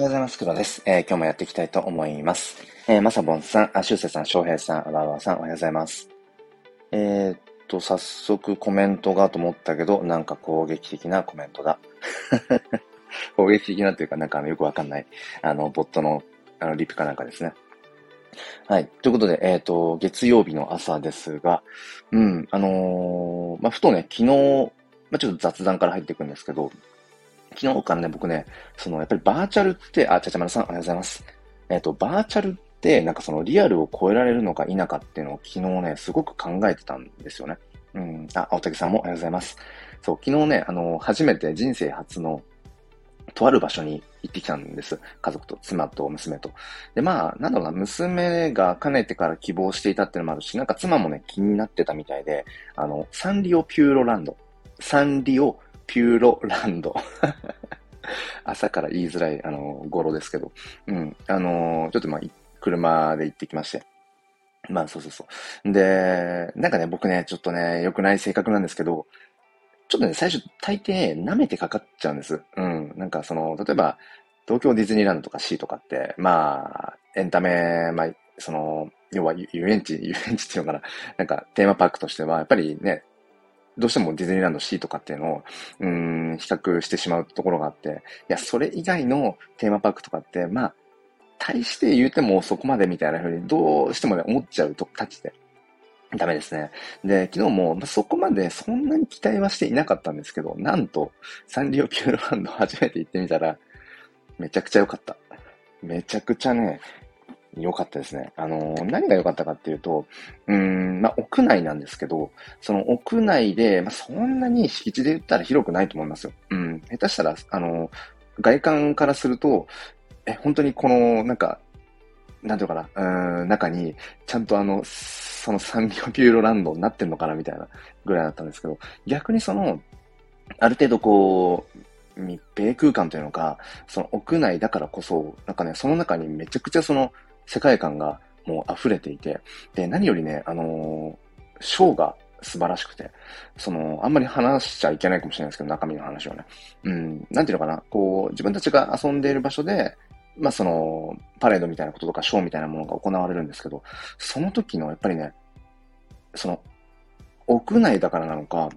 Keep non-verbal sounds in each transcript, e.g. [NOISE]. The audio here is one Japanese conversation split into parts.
おはようございます。黒です。えー、今日もやっていきたいと思います。えー、まさぼんさん、あ、しゅうせさん、しょうへいさん、あわわさん、おはようございます。えー、っと、早速コメントがと思ったけど、なんか攻撃的なコメントだ。[LAUGHS] 攻撃的なというか、なんかよくわかんない、あの、ボットの、あの、リプかなんかですね。はい。ということで、えっ、ー、と、月曜日の朝ですが、うん、あのー、まあ、ふとね、昨日、まあ、ちょっと雑談から入っていくんですけど、昨日からね、僕ね、その、やっぱりバーチャルって、あ、ちゃちゃまるさん、おはようございます。えっ、ー、と、バーチャルって、なんかそのリアルを超えられるのか否かっていうのを昨日ね、すごく考えてたんですよね。うん。あ、青竹さんもおはようございます。そう、昨日ね、あの、初めて人生初の、とある場所に行ってきたんです。家族と、妻と娘と。で、まあ、なんだろうな、娘がかねてから希望していたっていうのもあるし、なんか妻もね、気になってたみたいで、あの、サンリオピューロランド。サンリオピューロランド。[LAUGHS] 朝から言いづらい、あの、語呂ですけど。うん。あの、ちょっとまあ、車で行ってきまして。まあ、そうそうそう。で、なんかね、僕ね、ちょっとね、良くない性格なんですけど、ちょっとね、最初、大抵、舐めてかかっちゃうんです。うん。なんか、その、例えば、東京ディズニーランドとか C とかって、まあ、エンタメ、まあ、その、要は遊園地、遊園地っていうのかな、なんかテーマパークとしては、やっぱりね、どうしてもディズニーランド C とかっていうのを、うん、比較してしまうところがあって、いや、それ以外のテーマパークとかって、まあ、大して言うてもそこまでみたいな風にどうしてもね、思っちゃうと、たちで。ダメですね。で、昨日も、まあ、そこまでそんなに期待はしていなかったんですけど、なんと、サンリオピューロランド初めて行ってみたら、めちゃくちゃ良かった。めちゃくちゃね、良かったですね。あのー、何が良かったかっていうと、うん、まあ、屋内なんですけど、その屋内で、まあ、そんなに敷地で言ったら広くないと思いますよ。うん、下手したら、あのー、外観からすると、え、本当にこの、なんか、なんていうかな、うん、中に、ちゃんとあの、そのサンリオピューロランドになってんのかなみたいなぐらいだったんですけど、逆にその、ある程度こう、密閉空間というのか、その屋内だからこそ、なんかね、その中にめちゃくちゃその世界観がもう溢れていて、で、何よりね、あのー、ショーが素晴らしくて、その、あんまり話しちゃいけないかもしれないですけど、中身の話をね。うん、なんていうのかな、こう、自分たちが遊んでいる場所で、まあその、パレードみたいなこととかショーみたいなものが行われるんですけど、その時のやっぱりね、その、屋内だからなのか、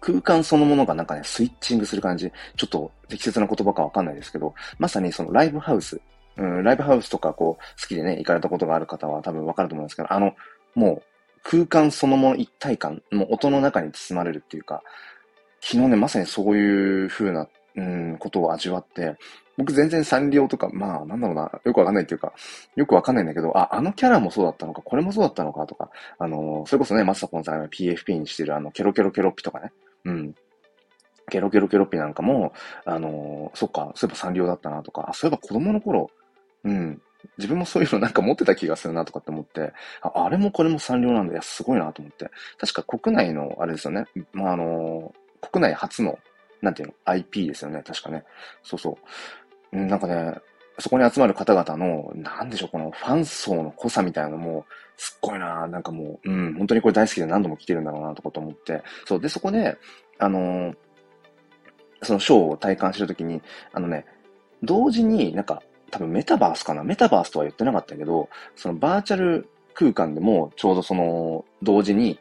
空間そのものがなんかね、スイッチングする感じ。ちょっと適切な言葉かわかんないですけど、まさにそのライブハウス。うん、ライブハウスとかこう、好きでね、行かれたことがある方は多分わかると思うんですけど、あの、もう、空間そのもの一体感、もう音の中に包まれるっていうか、昨日ね、まさにそういう風な、うん、ことを味わって、僕全然サンリオとか、まあ、なんだろうな、よくわかんないっていうか、よくわかんないんだけど、あ、あのキャラもそうだったのか、これもそうだったのかとか、あの、それこそね、マスタコンさんが PFP にしてるあの、ケロケロケロッピとかね、うん。ケロケロケロッピなんかも、あの、そっか、そういえばサンリオだったなとか、あそういえば子供の頃、うん、自分もそういうのなんか持ってた気がするなとかって思って、ああれもこれもサンリオなんだ。いや、すごいなと思って。確か国内の、あれですよね。まあ、あの、国内初の、なんていうの、IP ですよね。確かね。そうそう。なんかね、そこに集まる方々の、なんでしょう、このファン層の濃さみたいなのも、すっごいななんかもう、うん、本当にこれ大好きで何度も来てるんだろうなとかと思って、そう、で、そこで、あのー、そのショーを体感してるときに、あのね、同時になんか、多分メタバースかな？メタバースとは言ってなかったけど、そのバーチャル空間でもちょうどその、同時に、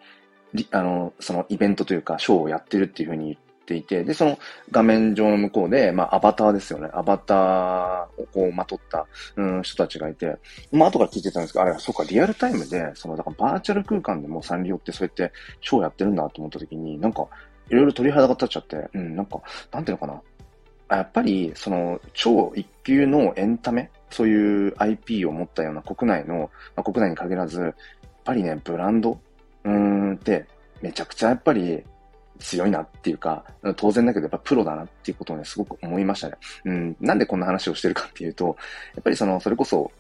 あの、そのイベントというか、ショーをやってるっていうふうに言っていて、で、その画面上の向こうで、まあ、アバターですよね。アバターをこう、まとった、うん、人たちがいて、まあ、後から聞いてたんですけど、あれは、そうか、リアルタイムで、その、だからバーチャル空間でもサンリオってそうやってショーやってるんだと思った時に、なんか、いろいろ鳥肌が立っちゃって、うん、なんか、なんていうのかな？やっぱり、その、超一級のエンタメ、そういう IP を持ったような国内の、まあ、国内に限らず、やっぱりね、ブランド、うーんって、めちゃくちゃやっぱり強いなっていうか、当然だけどやっぱプロだなっていうことをね、すごく思いましたね。うん、なんでこんな話をしてるかっていうと、やっぱりその、それこそ、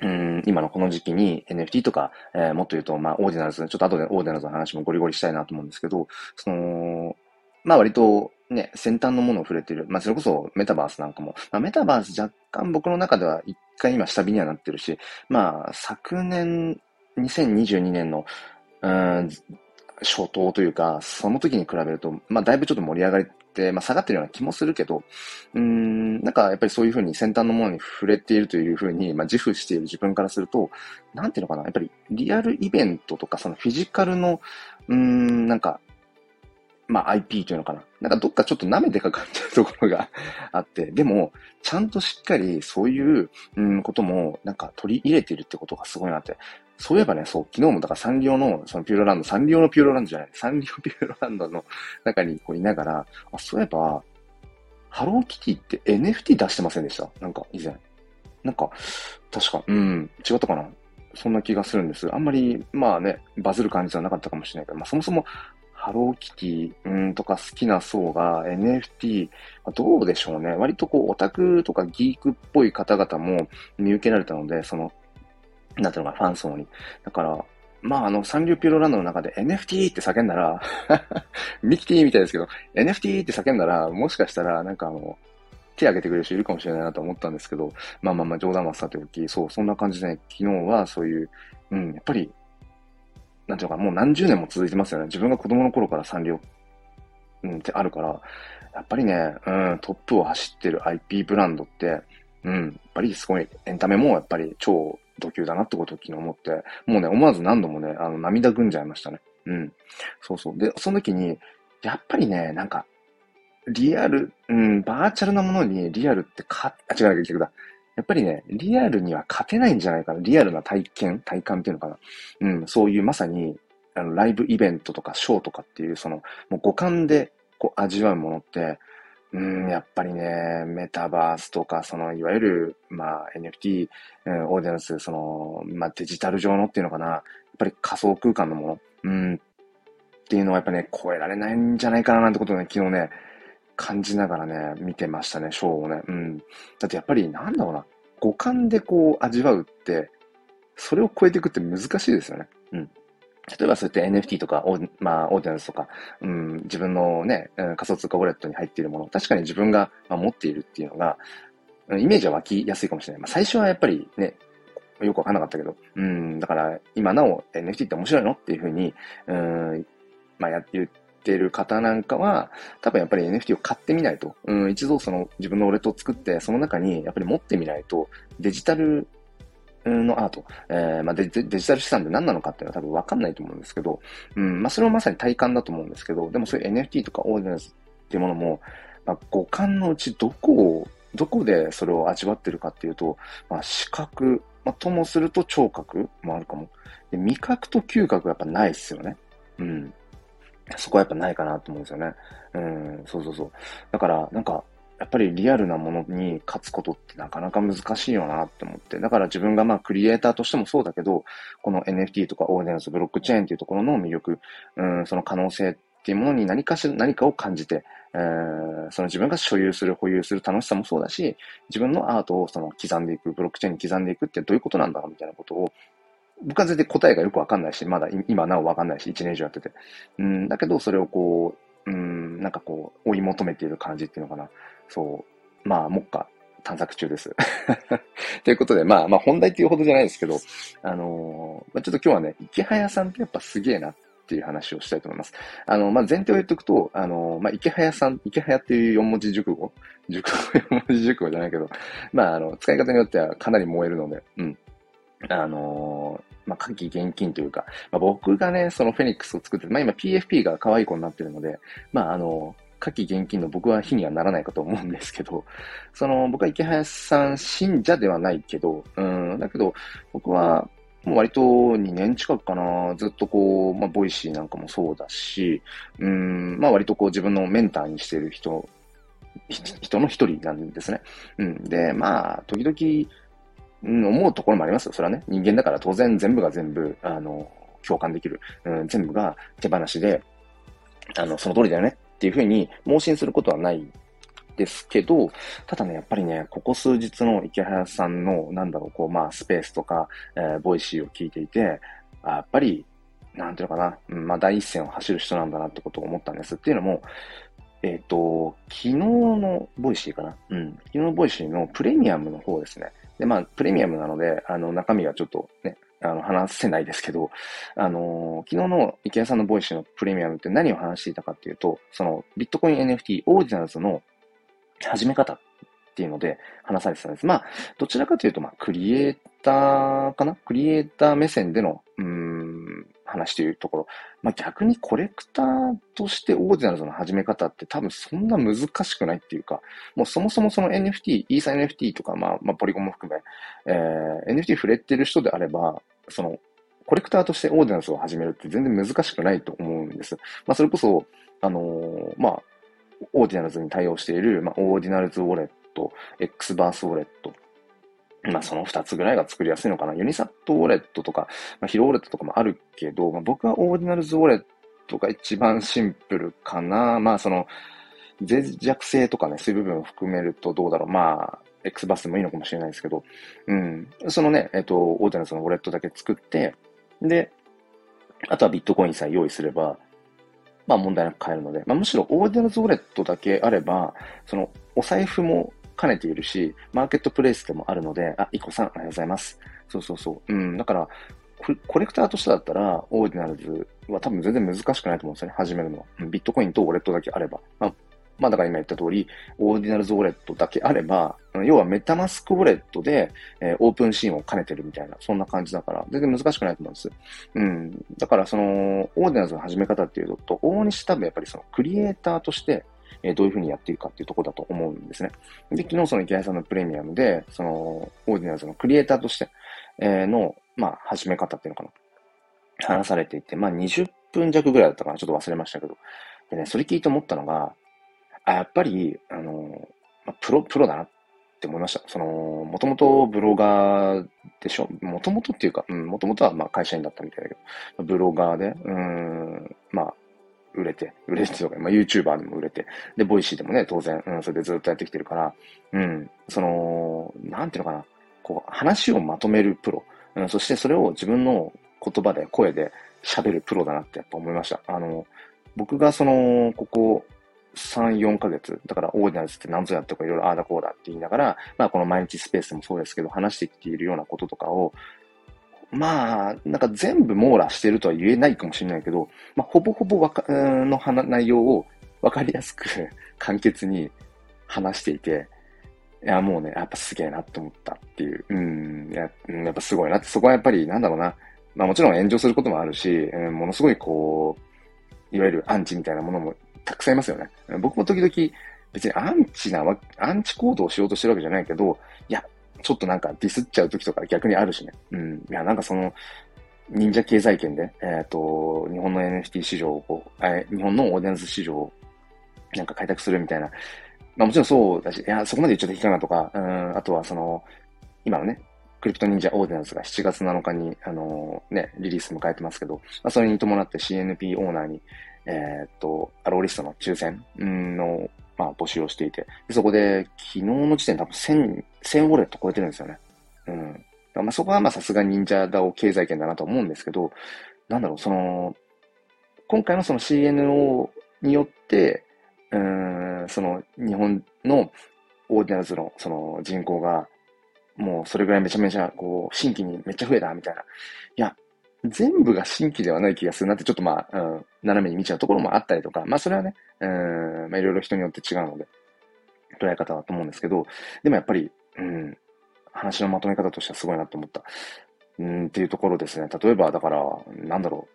うん、今のこの時期に NFT とか、えー、もっと言うと、まあ、 Ordinals、ちょっと後で Ordinals の話もゴリゴリしたいなと思うんですけど、その、まあ割とね、先端のものを触れてる。まあそれこそメタバースなんかも、まあメタバース若干僕の中では一回今下火にはなってるし、まあ昨年、2022年の、うん、初頭というか、その時に比べると、まあ、だいぶちょっと盛り上がり、まあ、下がってるような気もするけど、うん、なんかやっぱりそういうふうに先端のものに触れているというふうに、まあ、自負している自分からすると、なんていうのかな、やっぱりリアルイベントとか、そのフィジカルの、うん、なんか、まあ IP というのかな。なんかどっかちょっと舐めてかかってるところが [LAUGHS] あって、でも、ちゃんとしっかりそういう、うん、ことも、なんか取り入れてるってことがすごいなって。そういえばね、そう、昨日もだからサンリオの、そのピューロランド、サンリオのピューロランドじゃない、サンリオピューロランドの中にこういながら、あ、そういえば、ハローキティって NFT 出してませんでした？なんか以前。なんか、確か、うん、違ったかな？そんな気がするんです。あんまり、まあね、バズる感じじゃなかったかもしれないけど、まあそもそも、ハローキティ、うんとか好きな層が NFT、どうでしょうね。割とこう、オタクとかギークっぽい方々も見受けられたので、その、なんていうのか、ファン層に。だから、まあ、あの、サンリューピューロランドの中で NFT って叫んだら [LAUGHS] ミキティみたいですけど、NFT って叫んだら、もしかしたら、なんかあの、手挙げてくれる人いるかもしれないなと思ったんですけど、まあまあまあ冗談はさておき、そう、そんな感じでね、昨日はそういう、うん、やっぱり、なんていうかもう何十年も続いてますよね。自分が子供の頃からサンリオ、うん、ってあるから、やっぱりね、うん、トップを走ってる IP ブランドって、うん、やっぱりすごい、エンタメもやっぱり超度級だなってことを昨日思って、もうね、思わず何度もね、あの、涙ぐんじゃいましたね。うん。そうそう。で、その時に、やっぱりね、なんか、リアル、うん、バーチャルなものにリアルってか、あ、違う、言ってくだ。やっぱりね、リアルには勝てないんじゃないかな。リアルな体験、体感っていうのかな。うん、そういうまさに、あの、ライブイベントとかショーとかっていう、その、もう五感でこう味わうものって、うん、やっぱりね、メタバースとか、その、いわゆる、まあ、NFT、オーディエンス、その、まあ、デジタル上のっていうのかな。やっぱり仮想空間のもの、うん、っていうのはやっぱね、超えられないんじゃないかななんてことをね、昨日ね、感じながらね、見てましたね、ショーをね。うん。だってやっぱり、なんだろうな、五感でこう味わうって、それを超えていくって難しいですよね。うん。例えばそうやって NFT とか、まあ、オーディナンスとか、うん、自分のね、仮想通貨ウォレットに入っているもの、確かに自分が、持っているっていうのが、イメージは湧きやすいかもしれない。まあ、最初はやっぱりね、よくわかんなかったけど、うん、だから今なお NFT って面白いのっていうふうに、うん、まあ、やって言っってる方なんかは、多分やっぱり NFT を買ってみないと、うん、一度その自分のウォレットを作って、その中にやっぱり持ってみないと、デジタルのアート、えー、まあデ、デジタル資産って何なのかっていうのは多分わかんないと思うんですけど、うん、まあ、それもまさに体感だと思うんですけど、でもそういう NFT とかオーディナンスっていうものも、まあ、五感のうちどこを、どこでそれを味わってるかっていうと、まあ、視覚、まあ、ともすると聴覚もあるかも。で味覚と嗅覚がやっぱないっすよね。うん。そこはやっぱないかなと思うんですよね。うん、そうそうそう。だから、なんか、やっぱりリアルなものに勝つことってなかなか難しいよなって思って。だから自分がまあクリエイターとしてもそうだけど、この NFT とかオーディナンス、ブロックチェーンっていうところの魅力、うん、その可能性っていうものに何かしら、何かを感じて、えー、その自分が所有する、保有する楽しさもそうだし、自分のアートをその刻んでいく、ブロックチェーンに刻んでいくってどういうことなんだろうみたいなことを、僕は全然答えがよくわかんないし、まだ今なおわかんないし、1年以上やってて。うん、だけどそれをこう、うん、なんかこう、追い求めている感じっていうのかな。そう。まあ、目下、探索中です。[LAUGHS] ということで、まあ、まあ、本題っていうほどじゃないですけど、あのー、まあ、ちょっと今日はね、池早さんってやっぱすげえなっていう話をしたいと思います。あの、まあ、前提を言っておくと、あの、まあ、池早さん、池早っていう4文字熟語、熟語、4文字熟語じゃないけど、まあ、あの、使い方によってはかなり燃えるので、うん。あの、まあ、火気厳禁というか、まあ、僕がね、そのフェニックスを作ってまあ、今 PFP が可愛い子になってるので、まあ、あの火気厳禁の僕は火にはならないかと思うんですけど、その、僕はイケハヤさん信者ではないけど、うん、だけど、僕は、もう割と2年近くかな、ずっとこう、まあ、 Voicy なんかもそうだし、うん、まあ割とこう自分のメンターにしてる人、人の一人なんですね。うん。で、まあ、時々、うん、思うところもありますよ。それはね。人間だから当然全部が全部、あの、共感できる。うん、全部が手放しで、あの、その通りだよねっていうふうに盲信することはないですけど、ただね、やっぱりね、ここ数日のイケハヤさんの、なんだろう、こう、まあ、スペースとか、えー、 Voicy を聞いていて、やっぱり、なんていうのかな、うん、まあ、第一線を走る人なんだなってことを思ったんです。っていうのも、えっ、ー、と、昨日の Voicy かなうん。昨日の Voicy のプレミアムの方ですね。で、まあ、プレミアムなので、あの、中身はちょっとね、あの、話せないですけど、あのー、昨日のイケハヤさんの Voicy のプレミアムって何を話していたかっていうと、その、ビットコイン NFT Ordinals の始め方っていうので話されてたんです。まあ、どちらかというと、まあ、クリエイターかな？クリエイター目線での、うん、話というところ。まあ、逆にコレクターとして Ordinals の始め方って多分そんな難しくないっていうか、もうそもそもその NFT、イーサ NFT とか、まあ、まあ、ポリゴンも含め、えー、NFT 触れてる人であれば、その、コレクターとして Ordinals を始めるって全然難しくないと思うんです。まあ、それこそ、あのー、まあ、 Ordinals に対応している、まあ、 Ordinals Wallet、 Xverse ウォレット、まあその二つぐらいが作りやすいのかな。 UniSat Wallet とか、まあ、 Hiro Wallet とかもあるけど、まあ、僕は Ordinals Wallet が一番シンプルかな。まあその、脆弱性とかね、そういう部分を含めるとどうだろう。まあ、X バスでもいいのかもしれないですけど、うん。そのね、えっと、 Ordinals のウォレットだけ作って、で、あとはビットコインさえ用意すれば、まあ問題なく買えるので、まあむしろ Ordinals Wallet だけあれば、そのお財布も兼ねているし、マーケットプレイスでもあるので、あ、イコさん、おはようございます。そうそうそう。うん、だから、コレクターとしてだったら、 Ordinals は多分全然難しくないと思うんですよね。始めるのは。ビットコインとウォレットだけあれば。まあ、まあ、だから今言った通り、 Ordinals Wallet だけあれば、要は MetaMask ウォレットで、えー、 OpenSea を兼ねてるみたいな、そんな感じだから、全然難しくないと思うんです。うん。だから、その、 Ordinals の始め方っていうと、大西多分やっぱりその、クリエイターとして、えどういうふうにやっていくかっていうところだと思うんですね。で、昨日その池谷さんのプレミアムで、その、オーディナルズのクリエイターとして、えの、まあ、始め方っていうのかな。話されていて、まあ、20分弱ぐらいだったかな。ちょっと忘れましたけど。でね、それ聞いて思ったのが、あ、やっぱり、あの、まあ、プロ、プロだなって思いました。その、もともとブロガーでしょもともとっていうか、うん、もともとはまあ会社員だったみたいだけど、ブロガーで、うん、まあ、売れて、売れてとか、まあ、YouTuber でも売れて、で、 Voicy でもね、当然、うん、それでずっとやってきてるから、うん、その、なんていうのかな、こう、話をまとめるプロ、うん、そしてそれを自分の言葉で、声で喋るプロだなってやっぱ思いました。あの、僕がその、ここ、3、4ヶ月、だから Ordinals って何ぞやってとかいろいろああだこうだって言いながら、まあこの毎日スペースでもそうですけど、話してきているようなこととかを、まあ、なんか全部網羅してるとは言えないかもしれないけど、まあ、ほぼほぼわか、の内容をわかりやすく簡潔に話していて、いや、もうね、やっぱすげえなって思ったっていう。うん、ややっぱすごいなって、そこはやっぱり、なんだろうな。まあもちろん炎上することもあるし、うん、ものすごいこう、いわゆるアンチみたいなものもたくさんいますよね。僕も時々、別にアンチなわ、アンチ行動をしようとしてるわけじゃないけど、いや、ちょっとなんかディスっちゃう時とか逆にあるしね。うん。いや、なんかその、忍者経済圏で、えっ、ー、と、日本の NFT 市場をこう、えー、日本のオーディエンス市場をなんか開拓するみたいな。まあもちろんそうだし、いや、そこまで言っちゃっていいかなとか、うん、あとはその、今のね、クリプト忍者オーディナンスが7月7日に、あのー、ね、リリース迎えてますけど、まあ、それに伴って CNP オーナーに、えっ、と、アローリストの抽選のまあ、募集をしていて、そこで、昨日の時点で多分1000、1000ウォレット超えてるんですよね。うん。まあ、そこはまあさすが忍者ダオ経済圏だなと思うんですけど、なんだろう、その、今回のその CNO によって、うん、その日本のオーディナルズのその人口が、もうそれぐらいめちゃめちゃ、こう、新規にめっちゃ増えたみたいな。いや、全部が新規ではない気がするなって、ちょっとまあ、うん、斜めに見ちゃうところもあったりとか、まあそれはね、うん、まあいろいろ人によって違うので、捉え方だと思うんですけど、でもやっぱり、うん、話のまとめ方としてはすごいなと思った。うん、っていうところですね。例えば、だから、なんだろ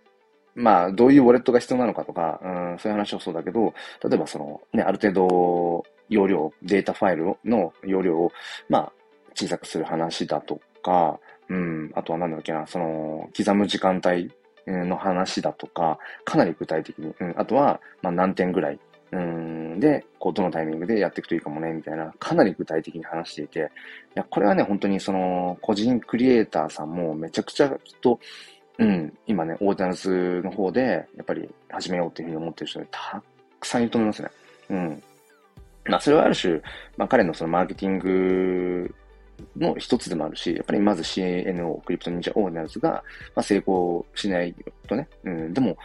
う。まあ、どういうウォレットが必要なのかとか、うん、そういう話もそうだけど、例えばその、ね、ある程度、容量、データファイルの容量を、まあ、小さくする話だとか、うん、あとは何だっけな、その、刻む時間帯の話だとか、かなり具体的に、うん、あとは、まあ、何点ぐらい、うん、で、こう、どのタイミングでやっていくといいかもね、みたいな、かなり具体的に話していて、いや、これはね、本当にその、個人クリエイターさんもめちゃくちゃきっと、うん、今ね、オーディナンスの方で、やっぱり始めようっていうふうに思ってる人たくさんいると思いますね。うん。まあ、それはある種、まあ、彼のそのマーケティングの一つでもあるし、やっぱりまず CNO、クリプト忍者オーナーズが、まあ、成功しないとね、うん、でも、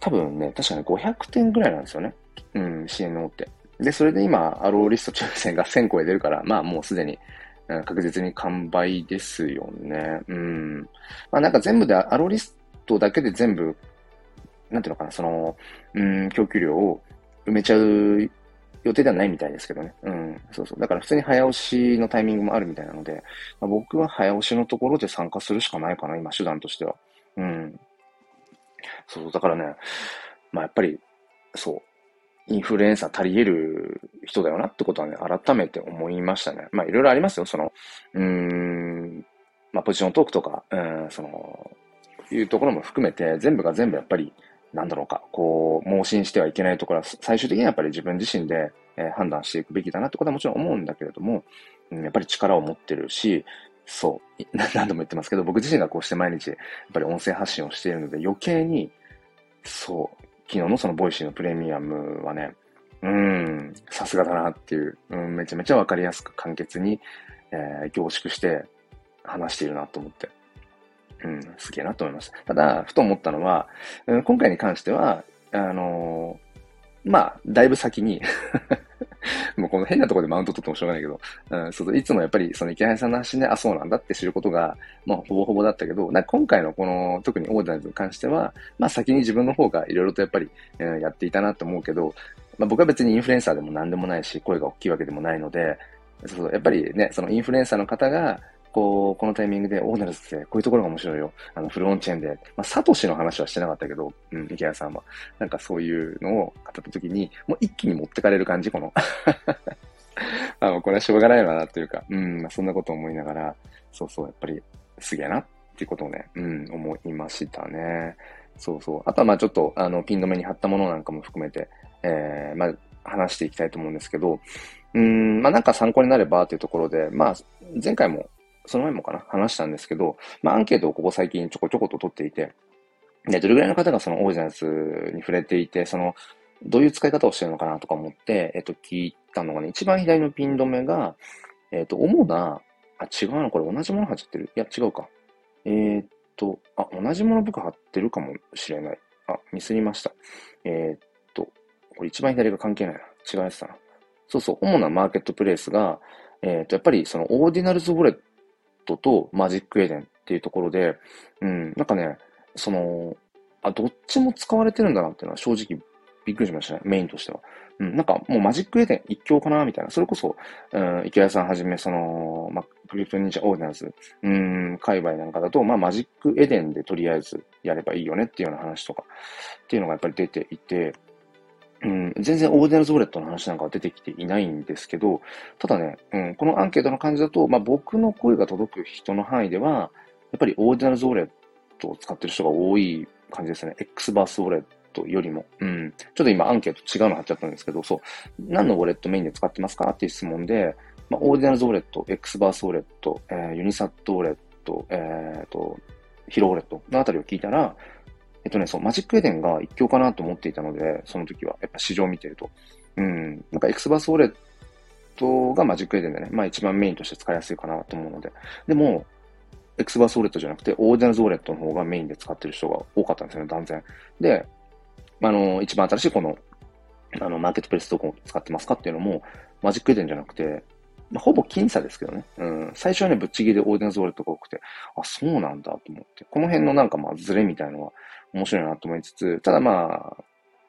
多分ね、確かに500点ぐらいなんですよね。うん、CNO って。で、それで今、アローリスト抽選が1000超えてるから、まあもうすでに、うん、確実に完売ですよね。うん。まあなんか全部でアローリストだけで全部、なんていうのかな、その、うん、供給量を埋めちゃう予定ではないみたいですけどね。うん。そうそう。だから普通に早押しのタイミングもあるみたいなので、まあ、僕は早押しのところで参加するしかないかな、今、手段としては。うん。そう、だからね、まあやっぱり、そう、インフルエンサー足り得る人だよなってことはね、改めて思いましたね。まあいろいろありますよ、その、うーん、まあポジショントークとか、うん、その、いうところも含めて、全部が全部やっぱり、なんだろうか、こう、盲信してはいけないところは、最終的にはやっぱり自分自身で、え、判断していくべきだなってことはもちろん思うんだけれども、うん、やっぱり力を持ってるし、そう、[LAUGHS] 何度も言ってますけど、僕自身がこうして毎日、やっぱり音声発信をしているので、余計に、そう、昨日のその Voicy のプレミアムはね、うん、さすがだなっていう、うん、めちゃめちゃわかりやすく簡潔に、えー、凝縮して話しているなと思って、うん、すげえなと思いました。だ、ふと思ったのは、うん、今回に関しては、あのー、まあ、だいぶ先に [LAUGHS] もうこの変なところでマウント取ってもしょうがないけど、うん、そういつもやっぱりその池谷さんの話で、あ、そうなんだって知ることが、まあ、ほぼほぼだったけど、な今回のこの、特にオーダーズに関しては、まあ、先に自分の方がいろいろとやっぱり、うん、やっていたなと思うけど、まあ、僕は別にインフルエンサーでも何でもないし、声が大きいわけでもないので、そうそう、やっぱりね、そのインフルエンサーの方が、こう、このタイミングで、オーナルズってこういうところが面白いよ。あの、フルオンチェーンで。まあ、サトシの話はしてなかったけど、うん、池谷さんは。なんかそういうのを語った時に、もう一気に持ってかれる感じ、この [LAUGHS] あの、これはしょうがないわなというか、うん、まあそんなことを思いながら、そうそう、やっぱりすげえなっていうことをね、うん、思いましたね。そうそう。あとはまあちょっと、あの、ピン止めに貼ったものなんかも含めて、えー、まあ、話していきたいと思うんですけど、うん、まあなんか参考になればというところで、まあ、前回も、その前もかな、話したんですけど、まあアンケートをここ最近ちょこちょこと取っていて、で、どれぐらいの方がそのオージャンスに触れていて、その、どういう使い方をしてるのかなとか思って、えっと、聞いたのがね、一番左のピン止めが、えっと、主な、あ、違うな、これ同じもの貼っちゃってる？いや、違うか。えー、っと、あ、同じもの僕貼ってるかもしれない。あ、ミスりました。えー、っと、これ一番左が関係ないな。違うやつだな。そうそう、主なマーケットプレイスが、えー、っと、やっぱりその Ordinals Wallet と Magic Eden っていうところで、うん、なんかね、その、あ、どっちも使われてるんだなっていうのは正直びっくりしましたね、メインとしては。うん、なんかもう Magic Eden 一強かなみたいな。それこそ、うん、イケハヤさんはじめ、その、まあ、 CryptoNinja Ordinals、うん、界隈なんかだと、まあ、 Magic Eden でとりあえずやればいいよねっていうような話とか、っていうのがやっぱり出ていて、うん、全然 Ordinals Wallet の話なんかは出てきていないんですけど、ただね、うん、このアンケートの感じだと、まあ、僕の声が届く人の範囲では、やっぱり Ordinals Wallet を使ってる人が多い感じですね。X バースウォレットよりも。うん。ちょっと今アンケート違うの貼っちゃったんですけど、そう。何のウォレットメインで使ってますかっていう質問で、まあ、 Ordinals Wallet、Xverse ウォレット、えー、 UniSat Wallet、えー、と、 Hiro Wallet のあたりを聞いたら、えっとね、そう、 Magic Eden が一強かなと思っていたので、その時は、やっぱ市場を見てると。うん。なんか Xverse ウォレットが Magic Eden でね、まあ一番メインとして使いやすいかなと思うので。でも、X バースウォレットじゃなくて、オーディナルズウォレットの方がメインで使ってる人が多かったんですよね、断然。で、あの、一番新しいこの、あの、マーケットプレイスどこを使ってますかっていうのも、 Magic Eden じゃなくて、まあ、ほぼ僅差ですけどね。うん。最初はね、ぶっちぎりで Ordinals Wallet が多くて、あ、そうなんだと思って。この辺のなんかまあ、ズレみたいのは面白いなと思いつつ、ただまあ、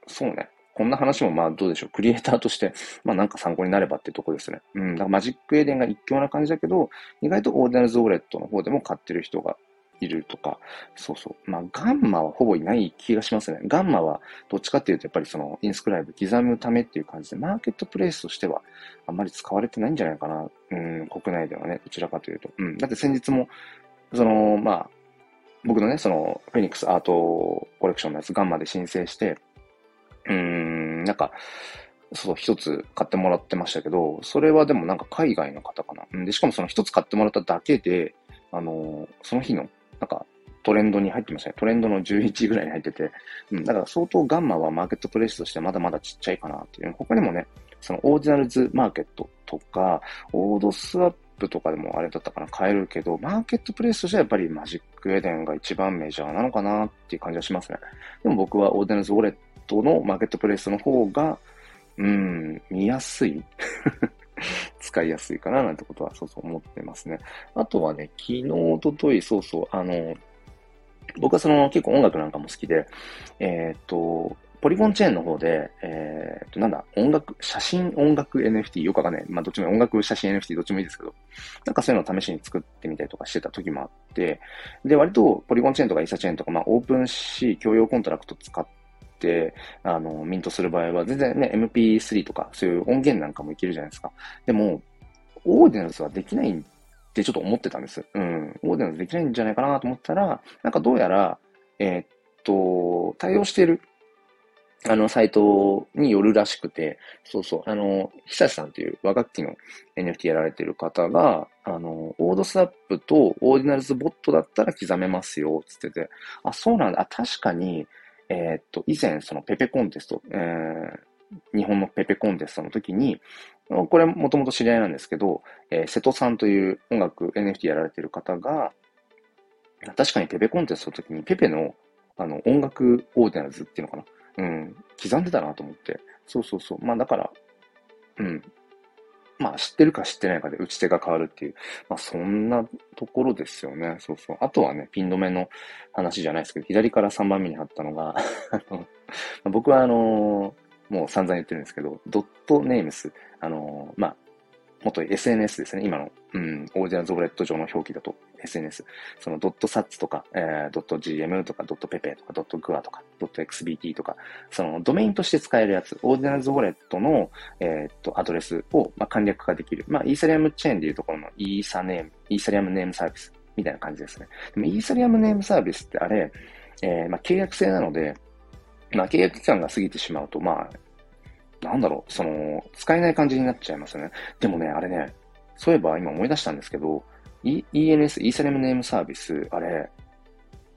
そうね。こんな話もまあどうでしょう。クリエイターとして、まあなんか参考になればっていうとこですね。うん。だからマジックエデンが一強な感じだけど、意外とオーディナルズウォレットの方でも買ってる人がいるとか、そうそう。まあ、ガンマはほぼいない気がしますね。ガンマは、どっちかっていうと、やっぱりその、インスクライブ刻むためっていう感じで、マーケットプレイスとしては、あんまり使われてないんじゃないかな。うん、国内ではね、どちらかというと。うん。だって先日も、その、まあ、僕のね、その、フェニックスアートコレクションのやつ、ガンマで申請して、うん、なんか、そう、一つ買ってもらってましたけど、それはでもなんか海外の方かな。で、しかもその一つ買ってもらっただけで、あの、その日のなんか、トレンドに入ってましたね。トレンドの11位ぐらいに入ってて。うん、だから相当ガンマはマーケットプレイスとしてまだまだちっちゃいかなっていう。他にもね、そのオーディナルズマーケットとか、オードスワップとかでもあれだったかな、買えるけど、マーケットプレイスとしてはやっぱりマジックエデンが一番メジャーなのかなっていう感じはしますね。でも僕はオーディナズウォレットのマーケットプレイスの方が、うん、見やすい [LAUGHS] 使いやすいかななんてことは、そうそう思ってますね。あとはね、昨日、おととい、そうそう、あの、僕はその結構音楽なんかも好きで、えっ、と、ポリゴンチェーンの方で、えっ、と、なんだ、音楽、写真音楽 NFT、よくわかんない。まあ、どっちも音楽写真 NFT どっちもいいですけど、なんかそういうのを試しに作ってみたりとかしてた時もあって、で、割と Polygon チェーンとかイーサチェーンとか、まあ、 OpenSea 共用コントラクト使って、あの、ミントする場合は、全然ね、MP3 とか、そういう音源なんかもいけるじゃないですか。でも、 Ordinals はできないってちょっと思ってたんです。うん。 Ordinals できないんじゃないかなと思ったら、なんかどうやら、えー、っと、対応しているあの、サイトによるらしくて、そうそう、あの、久さんという和楽器の NFT やられてる方が、あの、 OrdSwap と OrdinalsBot だったら刻めますよ、つってて、あ、そうなんだ、あ、確かに、えー、っと、以前、そのペペコンテスト、えー、日本のペペコンテストの時に、これもともと知り合いなんですけど、えー、瀬戸さんという音楽 NFT やられてる方が、確かにペペコンテストの時にペペのあの音楽 Ordinals っていうのかな。うん、刻んでたなと思って。そうそうそう。まあだから、うん。まあ知ってるか知ってないかで打ち手が変わるっていう。まあそんなところですよね。そうそう。あとはね、ピン止めの話じゃないですけど、左から3番目に貼ったのが [LAUGHS] 僕はあのー、もう散々言ってるんですけど、ドットネームス、あのー、まあ、元 SNS ですね。今の、うん、 Ordinals Wallet 上の表記だと SNS。そのドットサッツとか、えー、ドット GM とか、ドットペペとか、ドットグアとか、ドット XBT とか、そのドメインとして使えるやつ、 Ordinals Wallet の、えー、っと、アドレスを、まあ、簡略化できる。まあ、イーサリアムチェーンでいうところのイーサネーム、イーサリアムネームサービスみたいな感じですね。でも、イーサリアムネームサービスってあれ、えー、まあ、契約制なので、まあ、契約期間が過ぎてしまうと、まあ、なんだろう、その、使えない感じになっちゃいますよね。でもね、あれね、そういえば今思い出したんですけど、e、ENS、イーサリアムネームサービス、あれ、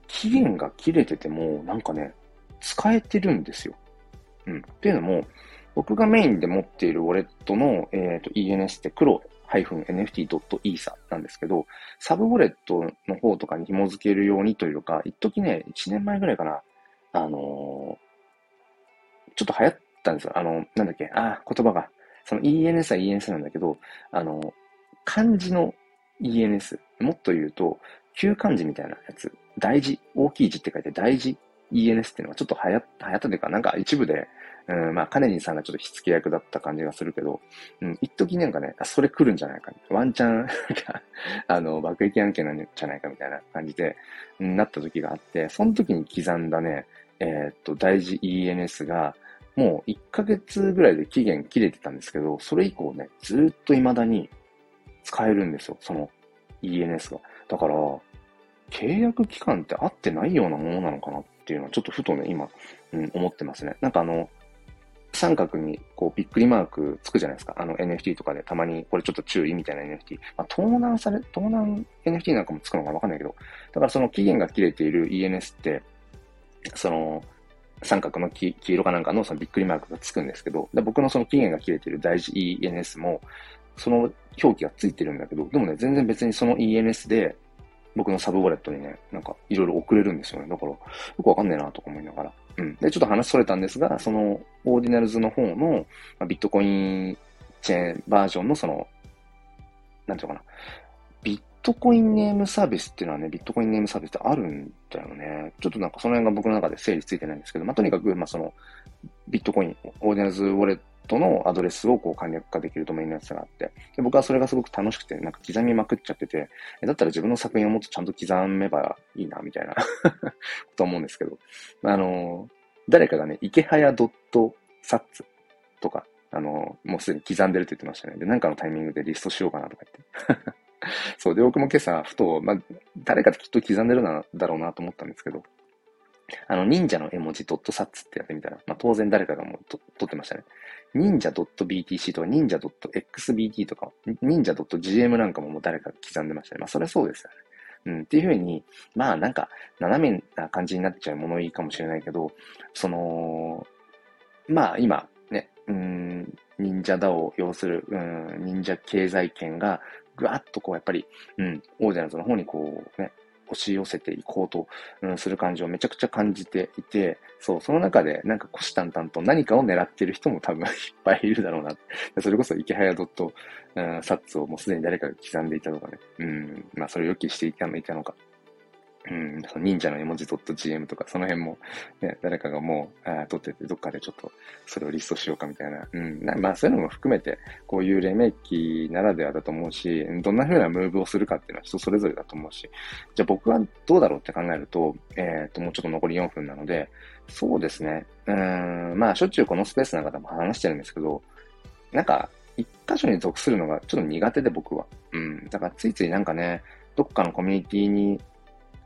期限が切れてても、なんかね、使えてるんですよ。うん。っていうのも、僕がメインで持っているウォレットの、えーと、ENS って黒 -nft.ether なんですけど、サブウォレットの方とかに紐付けるようにというか、一時ね、1年前ぐらいかな、あのー、ちょっと流行ったんですよ。あの、なんだっけ、あ、言葉が。その ENS は ENS なんだけど、あの、漢字の ENS。もっと言うと、旧漢字みたいなやつ。大事。大きい字って書いて大事 ENS っていうのがちょっと流行った、流行ったというか、なんか一部で、うん、まあ、カネニーさんがちょっと火付け役だった感じがするけど、うん、一時なんかね、あそれ来るんじゃないか。ワンチャンあの、爆撃案件なんじゃないかみたいな感じで、うん、なった時があって、その時に刻んだね、えー、っと、大事 ENS が、もう1ヶ月ぐらいで期限切れてたんですけど、それ以降ね、ずっと未だに使えるんですよ、その ENS が。だから、契約期間って合ってないようなものなのかなっていうのは、ちょっとふとね、今、うん、思ってますね。なんかあの、三角にこうびっくりマークつくじゃないですか。あの NFT とかでたまにこれちょっと注意みたいな NFT。まあ、盗難され、盗難 NFT なんかもつくのかわかんないけど、だからその期限が切れている ENS って、その、三角の黄色かなんかのそのびっくりマークがつくんですけど、僕のその期限が切れてる大事 ENS も、その表記がついてるんだけど、でもね、全然別にその ENS で、僕のサブウォレットにね、なんかいろいろ送れるんですよね。だから、よくわかんねえなとか思いながら。うん。で、ちょっと話それたんですが、その、オーディナルズの方の、まあ、ビットコインチェーンバージョンのその、なんていうかな。ビッットコインネームサービスっていうのはね、ビットコインネームサービスってあるんだよね。ちょっとなんかその辺が僕の中で整理ついてないんですけど、まあ、とにかく、まあ、その、ビットコイン、オーディナルズウォレットのアドレスをこう簡略化できるドメインのやつがあって、で僕はそれがすごく楽しくて、なんか刻みまくっちゃってて、だったら自分の作品をもっとちゃんと刻めばいいな、みたいな [LAUGHS] と思うんですけど、あの、誰かがね、池早ドットサッツとか、あの、もうすでに刻んでるって言ってましたね。で、なんかのタイミングでリストしようかなとか言って。[LAUGHS] そう、で、僕も今朝、ふと、まあ、誰かきっと刻んでるな、だろうなと思ったんですけど、あの、忍者の絵文字ドットサッツってやってみたら、まあ、当然誰かがもうと撮ってましたね。忍者 .btc とか忍者 .xbt とか、忍者 .gm なんかももう誰か刻んでましたね。まあ、それはそうですよね。うん、っていうふうに、まあなんか、斜めな感じになっちゃうものいいかもしれないけど、その、まあ今、ね、うん、忍者だを要する、うん、忍者経済圏が、ぐわっとこう、やっぱり、うん、オーディナンスの方にこう、ね、押し寄せていこうと、うん、する感じをめちゃくちゃ感じていて、そう、その中でなんか虎視眈々と何かを狙ってる人も多分 [LAUGHS] いっぱいいるだろうな。それこそ池早ドット、うん、サッツをもうすでに誰かが刻んでいたとかね。うん、まあそれを予期していたのか。うん、その忍者の絵文字 .gm とか、その辺も、ね、誰かがもう、あ撮ってて、どっかでちょっと、それをリストしようかみたいな。うん、まあ、そういうのも含めて、こういう黎明期ならではだと思うし、どんな風なムーブをするかっていうのは人それぞれだと思うし、じゃあ僕はどうだろうって考えると、えっ、ー、と、もうちょっと残り4分なので、そうですね。うん、まあ、しょっちゅうこのスペースの中でも話してるんですけど、なんか、一箇所に属するのがちょっと苦手で僕は。うん。だからついついなんかね、どっかのコミュニティに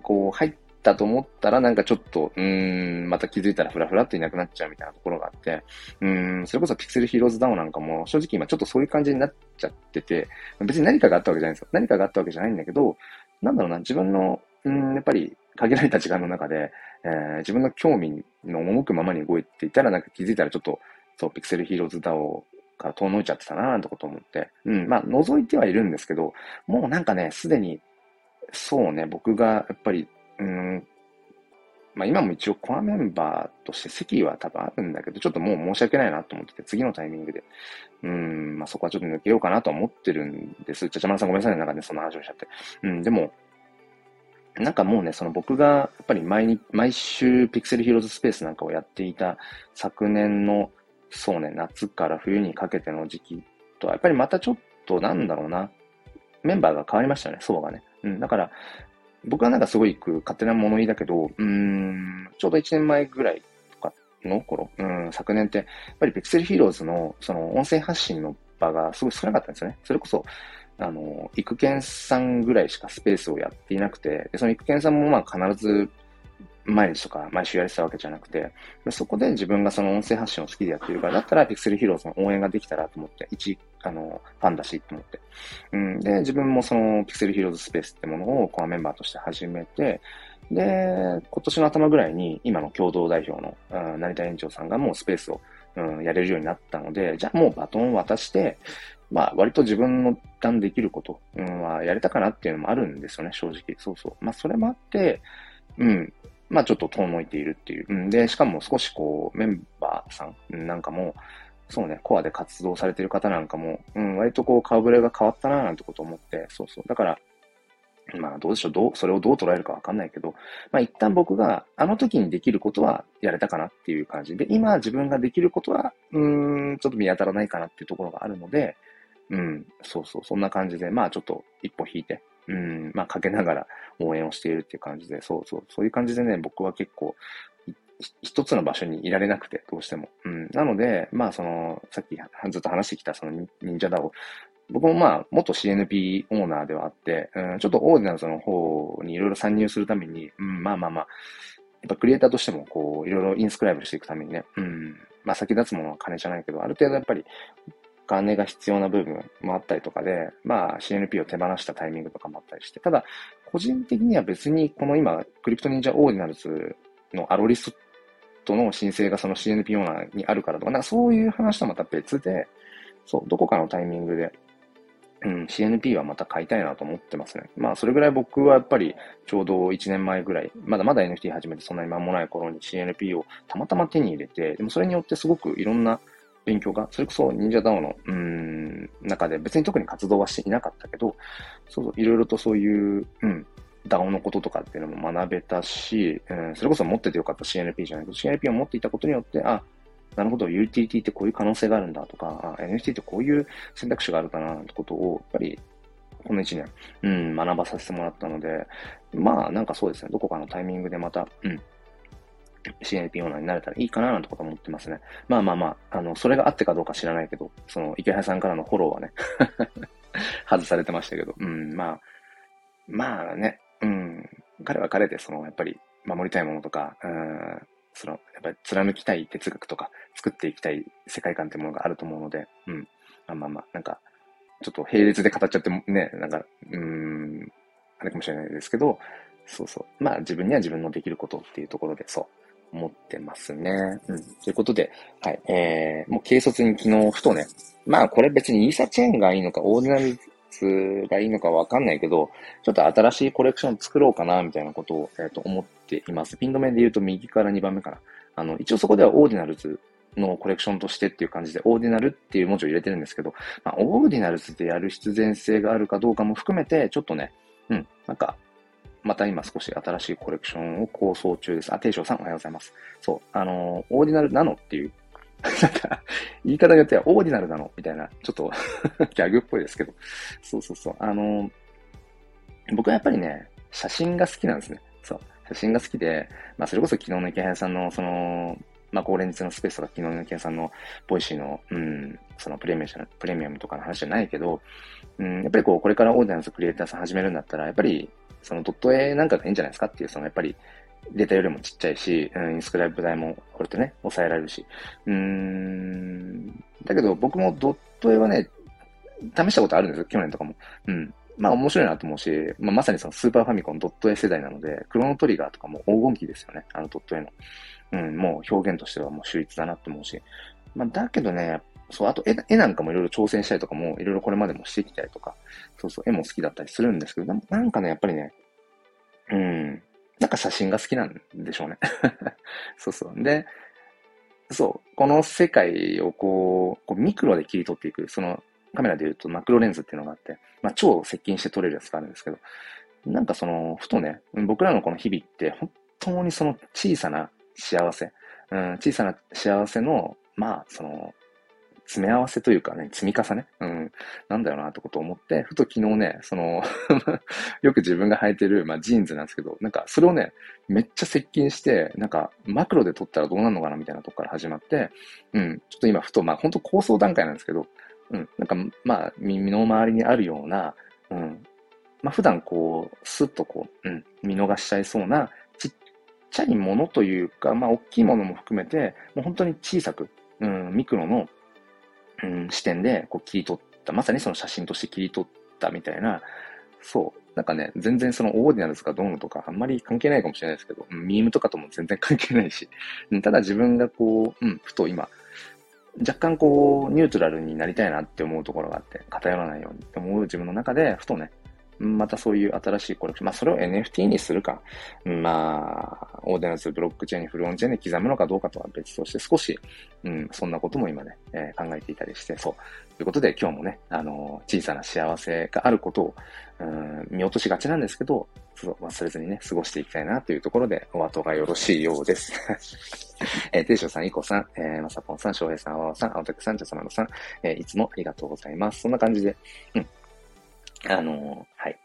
こう入ったと思ったらなんかちょっと、うん、また気づいたらフラフラっていなくなっちゃうみたいなところがあって、うん、それこそピクセルヒーローズダウンなんかも正直今ちょっとそういう感じになっちゃってて、別に何かがあったわけじゃないんですよ。何かがあったわけじゃないんだけど、なんだろうな、自分の、うん、やっぱり限られた時間の中で、えー、自分の興味の赴くままに動いていたら、なんか気づいたらちょっと、そう、ピクセルヒーローズダウンから遠のいちゃってたななんてこと思って。うん、まあ、覗いてはいるんですけど、もうなんかね、すでにそうね、僕がやっぱり、うん、まあ今も一応コアメンバーとして席は多分あるんだけど、ちょっともう申し訳ないなと思ってて、次のタイミングで、うん、まあそこはちょっと抜けようかなと思ってるんです。ちゃちゃまさんごめんなさいね、なんかね、そんな話をしちゃって。うん、でも、なんかもうね、その僕がやっぱり毎に毎週ピクセルヒーローズスペースなんかをやっていた昨年の、そうね、夏から冬にかけての時期とは、やっぱりまたちょっとなんだろうな、メンバーが変わりましたね、層がね。うん、だから、僕はなんかすごい勝手な物言いだけど、うん、ちょうど1年前ぐらいとかの頃、うん、昨年って、やっぱりピクセルヒーローズのその音声発信の場がすごい少なかったんですよね。それこそ、あの、育賢さんぐらいしかスペースをやっていなくて、でその育賢さんもまあ必ず毎日とか毎週やれてたわけじゃなくて、そこで自分がその音声発信を好きでやってるから、だったらピクセルヒーローズの応援ができたらと思って、一、あの、ファンだしと思って。うん、で、自分もそのピクセルヒーローズスペースってものをコアメンバーとして始めて、で、今年の頭ぐらいに今の共同代表の、うん、成田園長さんがもうスペースを、うん、やれるようになったので、じゃあもうバトンを渡して、まあ、割と自分の段できること、うん、はやれたかなっていうのもあるんですよね、正直。そうそう。まあ、それもあって、うん、まあちょっと遠のいているっていう。うん、で、しかも少しこう、メンバーさんなんかも、そうね、コアで活動されてる方なんかも、うん、割とこう、顔ぶれが変わったななんてこと思って、そうそう。だから、まあどうでしょう、どう、それをどう捉えるかわかんないけど、まあ一旦僕があの時にできることはやれたかなっていう感じで、今自分ができることは、うーん、ちょっと見当たらないかなっていうところがあるので、うん、そうそう、そんな感じで、まあちょっと一歩引いて、うん、まあかけながら応援をしているっていう感じで、そうそう、そういう感じでね、僕は結構、一つの場所にいられなくて、どうしても。うん。なので、まあ、その、さっきずっと話してきた、その、忍者ダオ。僕もまあ、元 CNP オーナーではあって、うん、ちょっと Ordinals の方にいろいろ参入するために、うん、まあまあまあ、やっぱクリエイターとしても、こう、いろいろインスクライブしていくためにね、うん、まあ先立つものは金じゃないけど、ある程度やっぱり、金が必要な部分もあったりとかで、まあ CNP を手放したタイミングとかもあったりして、ただ、個人的には別にこの今、クリプト忍者 Ordinals のアローリストの申請がその CNP オーナーにあるからとか、なんかそういう話とはまた別で、そう、どこかのタイミングで、うん、CNP はまた買いたいなと思ってますね。まあ、それぐらい僕はやっぱり、ちょうど1年前ぐらい、まだまだ NFT 始めてそんなに間もない頃に CNP をたまたま手に入れて、でもそれによってすごくいろんな勉強が、それこそ忍者ダオの、うん、中で別に特に活動はしていなかったけど、そうそう、いろいろとそういう、うん、ダオのこととかっていうのも学べたし、うん、それこそ持っててよかった CNP じゃないけど、CNP を持っていたことによって、あ、なるほど、ユーティリティってこういう可能性があるんだとか、NFT ってこういう選択肢があるかなってことを、やっぱり、この1年、うん、学ばさせてもらったので、まあ、なんかそうですね、どこかのタイミングでまた、うん、CNP オーナーになれたらいいかななんてこと思ってますね。まあまあまあ、あの、それがあってかどうか知らないけど、その、池原さんからのフォローはね [LAUGHS] 外されてましたけど、うん、まあ、まあね、うん、彼は彼で、その、やっぱり、守りたいものとか、うん、その、やっぱり貫きたい哲学とか、作っていきたい世界観ってものがあると思うので、うん、まあまあまあ、なんか、ちょっと並列で語っちゃってもね、なんか、うん、あれかもしれないですけど、そうそう。まあ自分には自分のできることっていうところで、そう、思ってますね。うん。ということで、はい。えー、もう軽率に昨日ふとね、まあこれ別にイーサチェーンがいいのか、オーディナルつがいいのかわかんないけど、ちょっと新しいコレクション作ろうかな、みたいなことを、えっ、ー、と、思っています。ピン止めで言うと右から2番目かな。あの、一応そこでは Ordinals のコレクションとしてっていう感じで、オーディナルっていう文字を入れてるんですけど、まあ、 Ordinals でやる必然性があるかどうかも含めて、ちょっとね、うん、なんか、また今少し新しいコレクションを構想中です。あ、テイショウさんおはようございます。そう、あのー、オーディナルなのっていう、[LAUGHS] なんか、言い方によってはオーディナルなのみたいな、ちょっと [LAUGHS] ギャグっぽいですけど。そうそうそう。あのー、僕はやっぱりね、写真が好きなんですね。そう。写真が好きで、まあ、それこそ昨日のイケハヤさんの、その、まあ、高連日のスペースとか昨日のイケハヤさんの Voicy の、うん、そのプレミアム、プレミアムとかの話じゃないけど、うん、やっぱりこう、これから Ordinals クリエイターさん始めるんだったら、やっぱり、そのドット絵なんかがいいんじゃないですかっていう、そのやっぱり、データよりもちっちゃいし、うん、インスクライブ代もこれとね、抑えられるし。うーん、だけど僕もドット絵はね、試したことあるんですよ、去年とかも。うん。まあ面白いなと思うし、まあ、まさにそのスーパーファミコンドット絵世代なので、クロノトリガーとかも黄金期ですよね、あのドット絵の。うん、もう表現としてはもう秀逸だなと思うし。まあだけどね、そう、あと絵絵なんかもいろいろ挑戦したりとかも、いろいろこれまでもしてきたりとか、そうそう、絵も好きだったりするんですけど、なんかね、やっぱりね、うん、なんか写真が好きなんでしょうね。[LAUGHS] そうそう。で、そう、この世界をこう、こうミクロで切り取っていく、そのカメラで言うとマクロレンズっていうのがあって、まあ超接近して撮れるやつがあるんですけど、なんかその、ふとね、僕らのこの日々って本当にその小さな幸せ、うん、小さな幸せの、まあ、その、詰め合わせというかね、積み重ね？うん。なんだよなってことを思って、ふと昨日ね、その [LAUGHS] よく自分が履いてる、まあジーンズなんですけど、なんかそれをね、めっちゃ接近して、なんかマクロで撮ったらどうなるのかなみたいなとこから始まって、うん。ちょっと今ふと、まあ本当構想段階なんですけど、うん。なんかまあ身の回りにあるような、うん。まあ普段こう、スッとこう、うん。見逃しちゃいそうな、ちっちゃいものというか、まあ大きいものも含めて、もう本当に小さく、うん、ミクロのうん、視点でこう切り取った、まさにその写真として切り取ったみたいな、そう。なんかね、全然そのオーディナルズかどうのとかあんまり関係ないかもしれないですけど、ミームとかとも全然関係ないし、ただ自分がこう、うん、ふと今、若干こう、ニュートラルになりたいなって思うところがあって、偏らないようにって思う自分の中で、ふとね、またそういう新しいコレクション。まあ、それを NFT にするか、まあ、オーディナンスブロックチェーンにフルオンチェーンに刻むのかどうかとは別として、少し、うん、そんなことも今ね、えー、考えていたりして、そう。ということで、今日もね、あのー、小さな幸せがあることを、うん、見落としがちなんですけど、忘れずにね、過ごしていきたいなというところで、お後がよろしいようです。[LAUGHS] えー、テイショさん、イコさん、えー、まさぽんさん、翔平さん、あわさん、青竹さん、じゃさまのさん、えー、いつもありがとうございます。そんな感じで、うん、あのはい。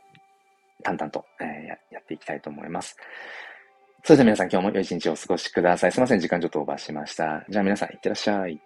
淡々と、えー、ややっていきたいと思います。それでは皆さん今日も良い一日をお過ごしください。すいません、時間ちょっとオーバーしました。じゃあ皆さん、いってらっしゃい。